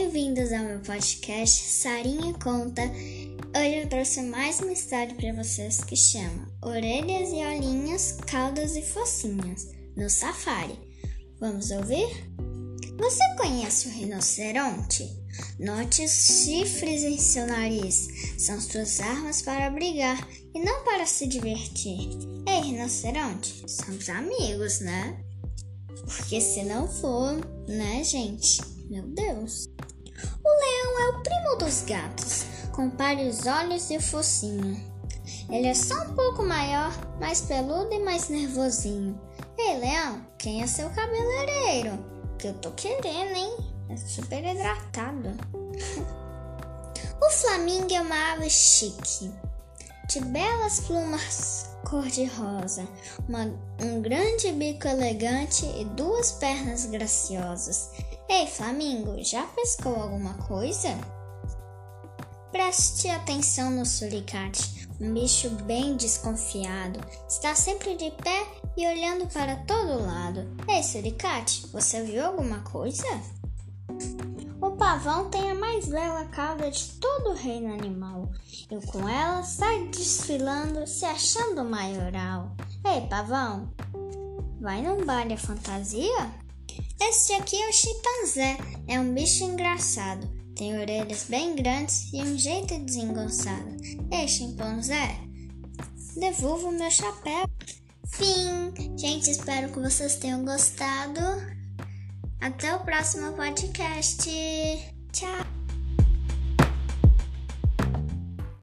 bem-vindos ao meu podcast Sarinha Conta. Hoje eu trouxe mais uma história para vocês que chama Orelhas e Olhinhas, Caudas e Focinhas no Safari. Vamos ouvir? Você conhece o rinoceronte? Note os chifres em seu nariz. São suas armas para brigar e não para se divertir. Ei, rinoceronte, somos amigos, né? Porque se não for, né, gente? Meu Deus. Primo dos gatos. Compare os olhos e o focinho. Ele é só um pouco maior, mais peludo e mais nervosinho. Ei, leão, quem é seu cabeleireiro? Que eu tô querendo, hein? É super hidratado. o flamingo é uma ave chique, de belas plumas cor-de-rosa, um grande bico elegante e duas pernas graciosas. Ei, Flamingo, já pescou alguma coisa? Preste atenção no suricate, um bicho bem desconfiado. Está sempre de pé e olhando para todo lado. Ei, suricate, você viu alguma coisa? O pavão tem a mais bela cauda de todo o reino animal. E com ela sai desfilando, se achando maioral. Ei, pavão, vai num baile fantasia? Este aqui é o chimpanzé, é um bicho engraçado. Tem orelhas bem grandes e um jeito desengonçado. Ei, chimpanzé, devolva o meu chapéu. Fim! Gente, espero que vocês tenham gostado. Até o próximo podcast.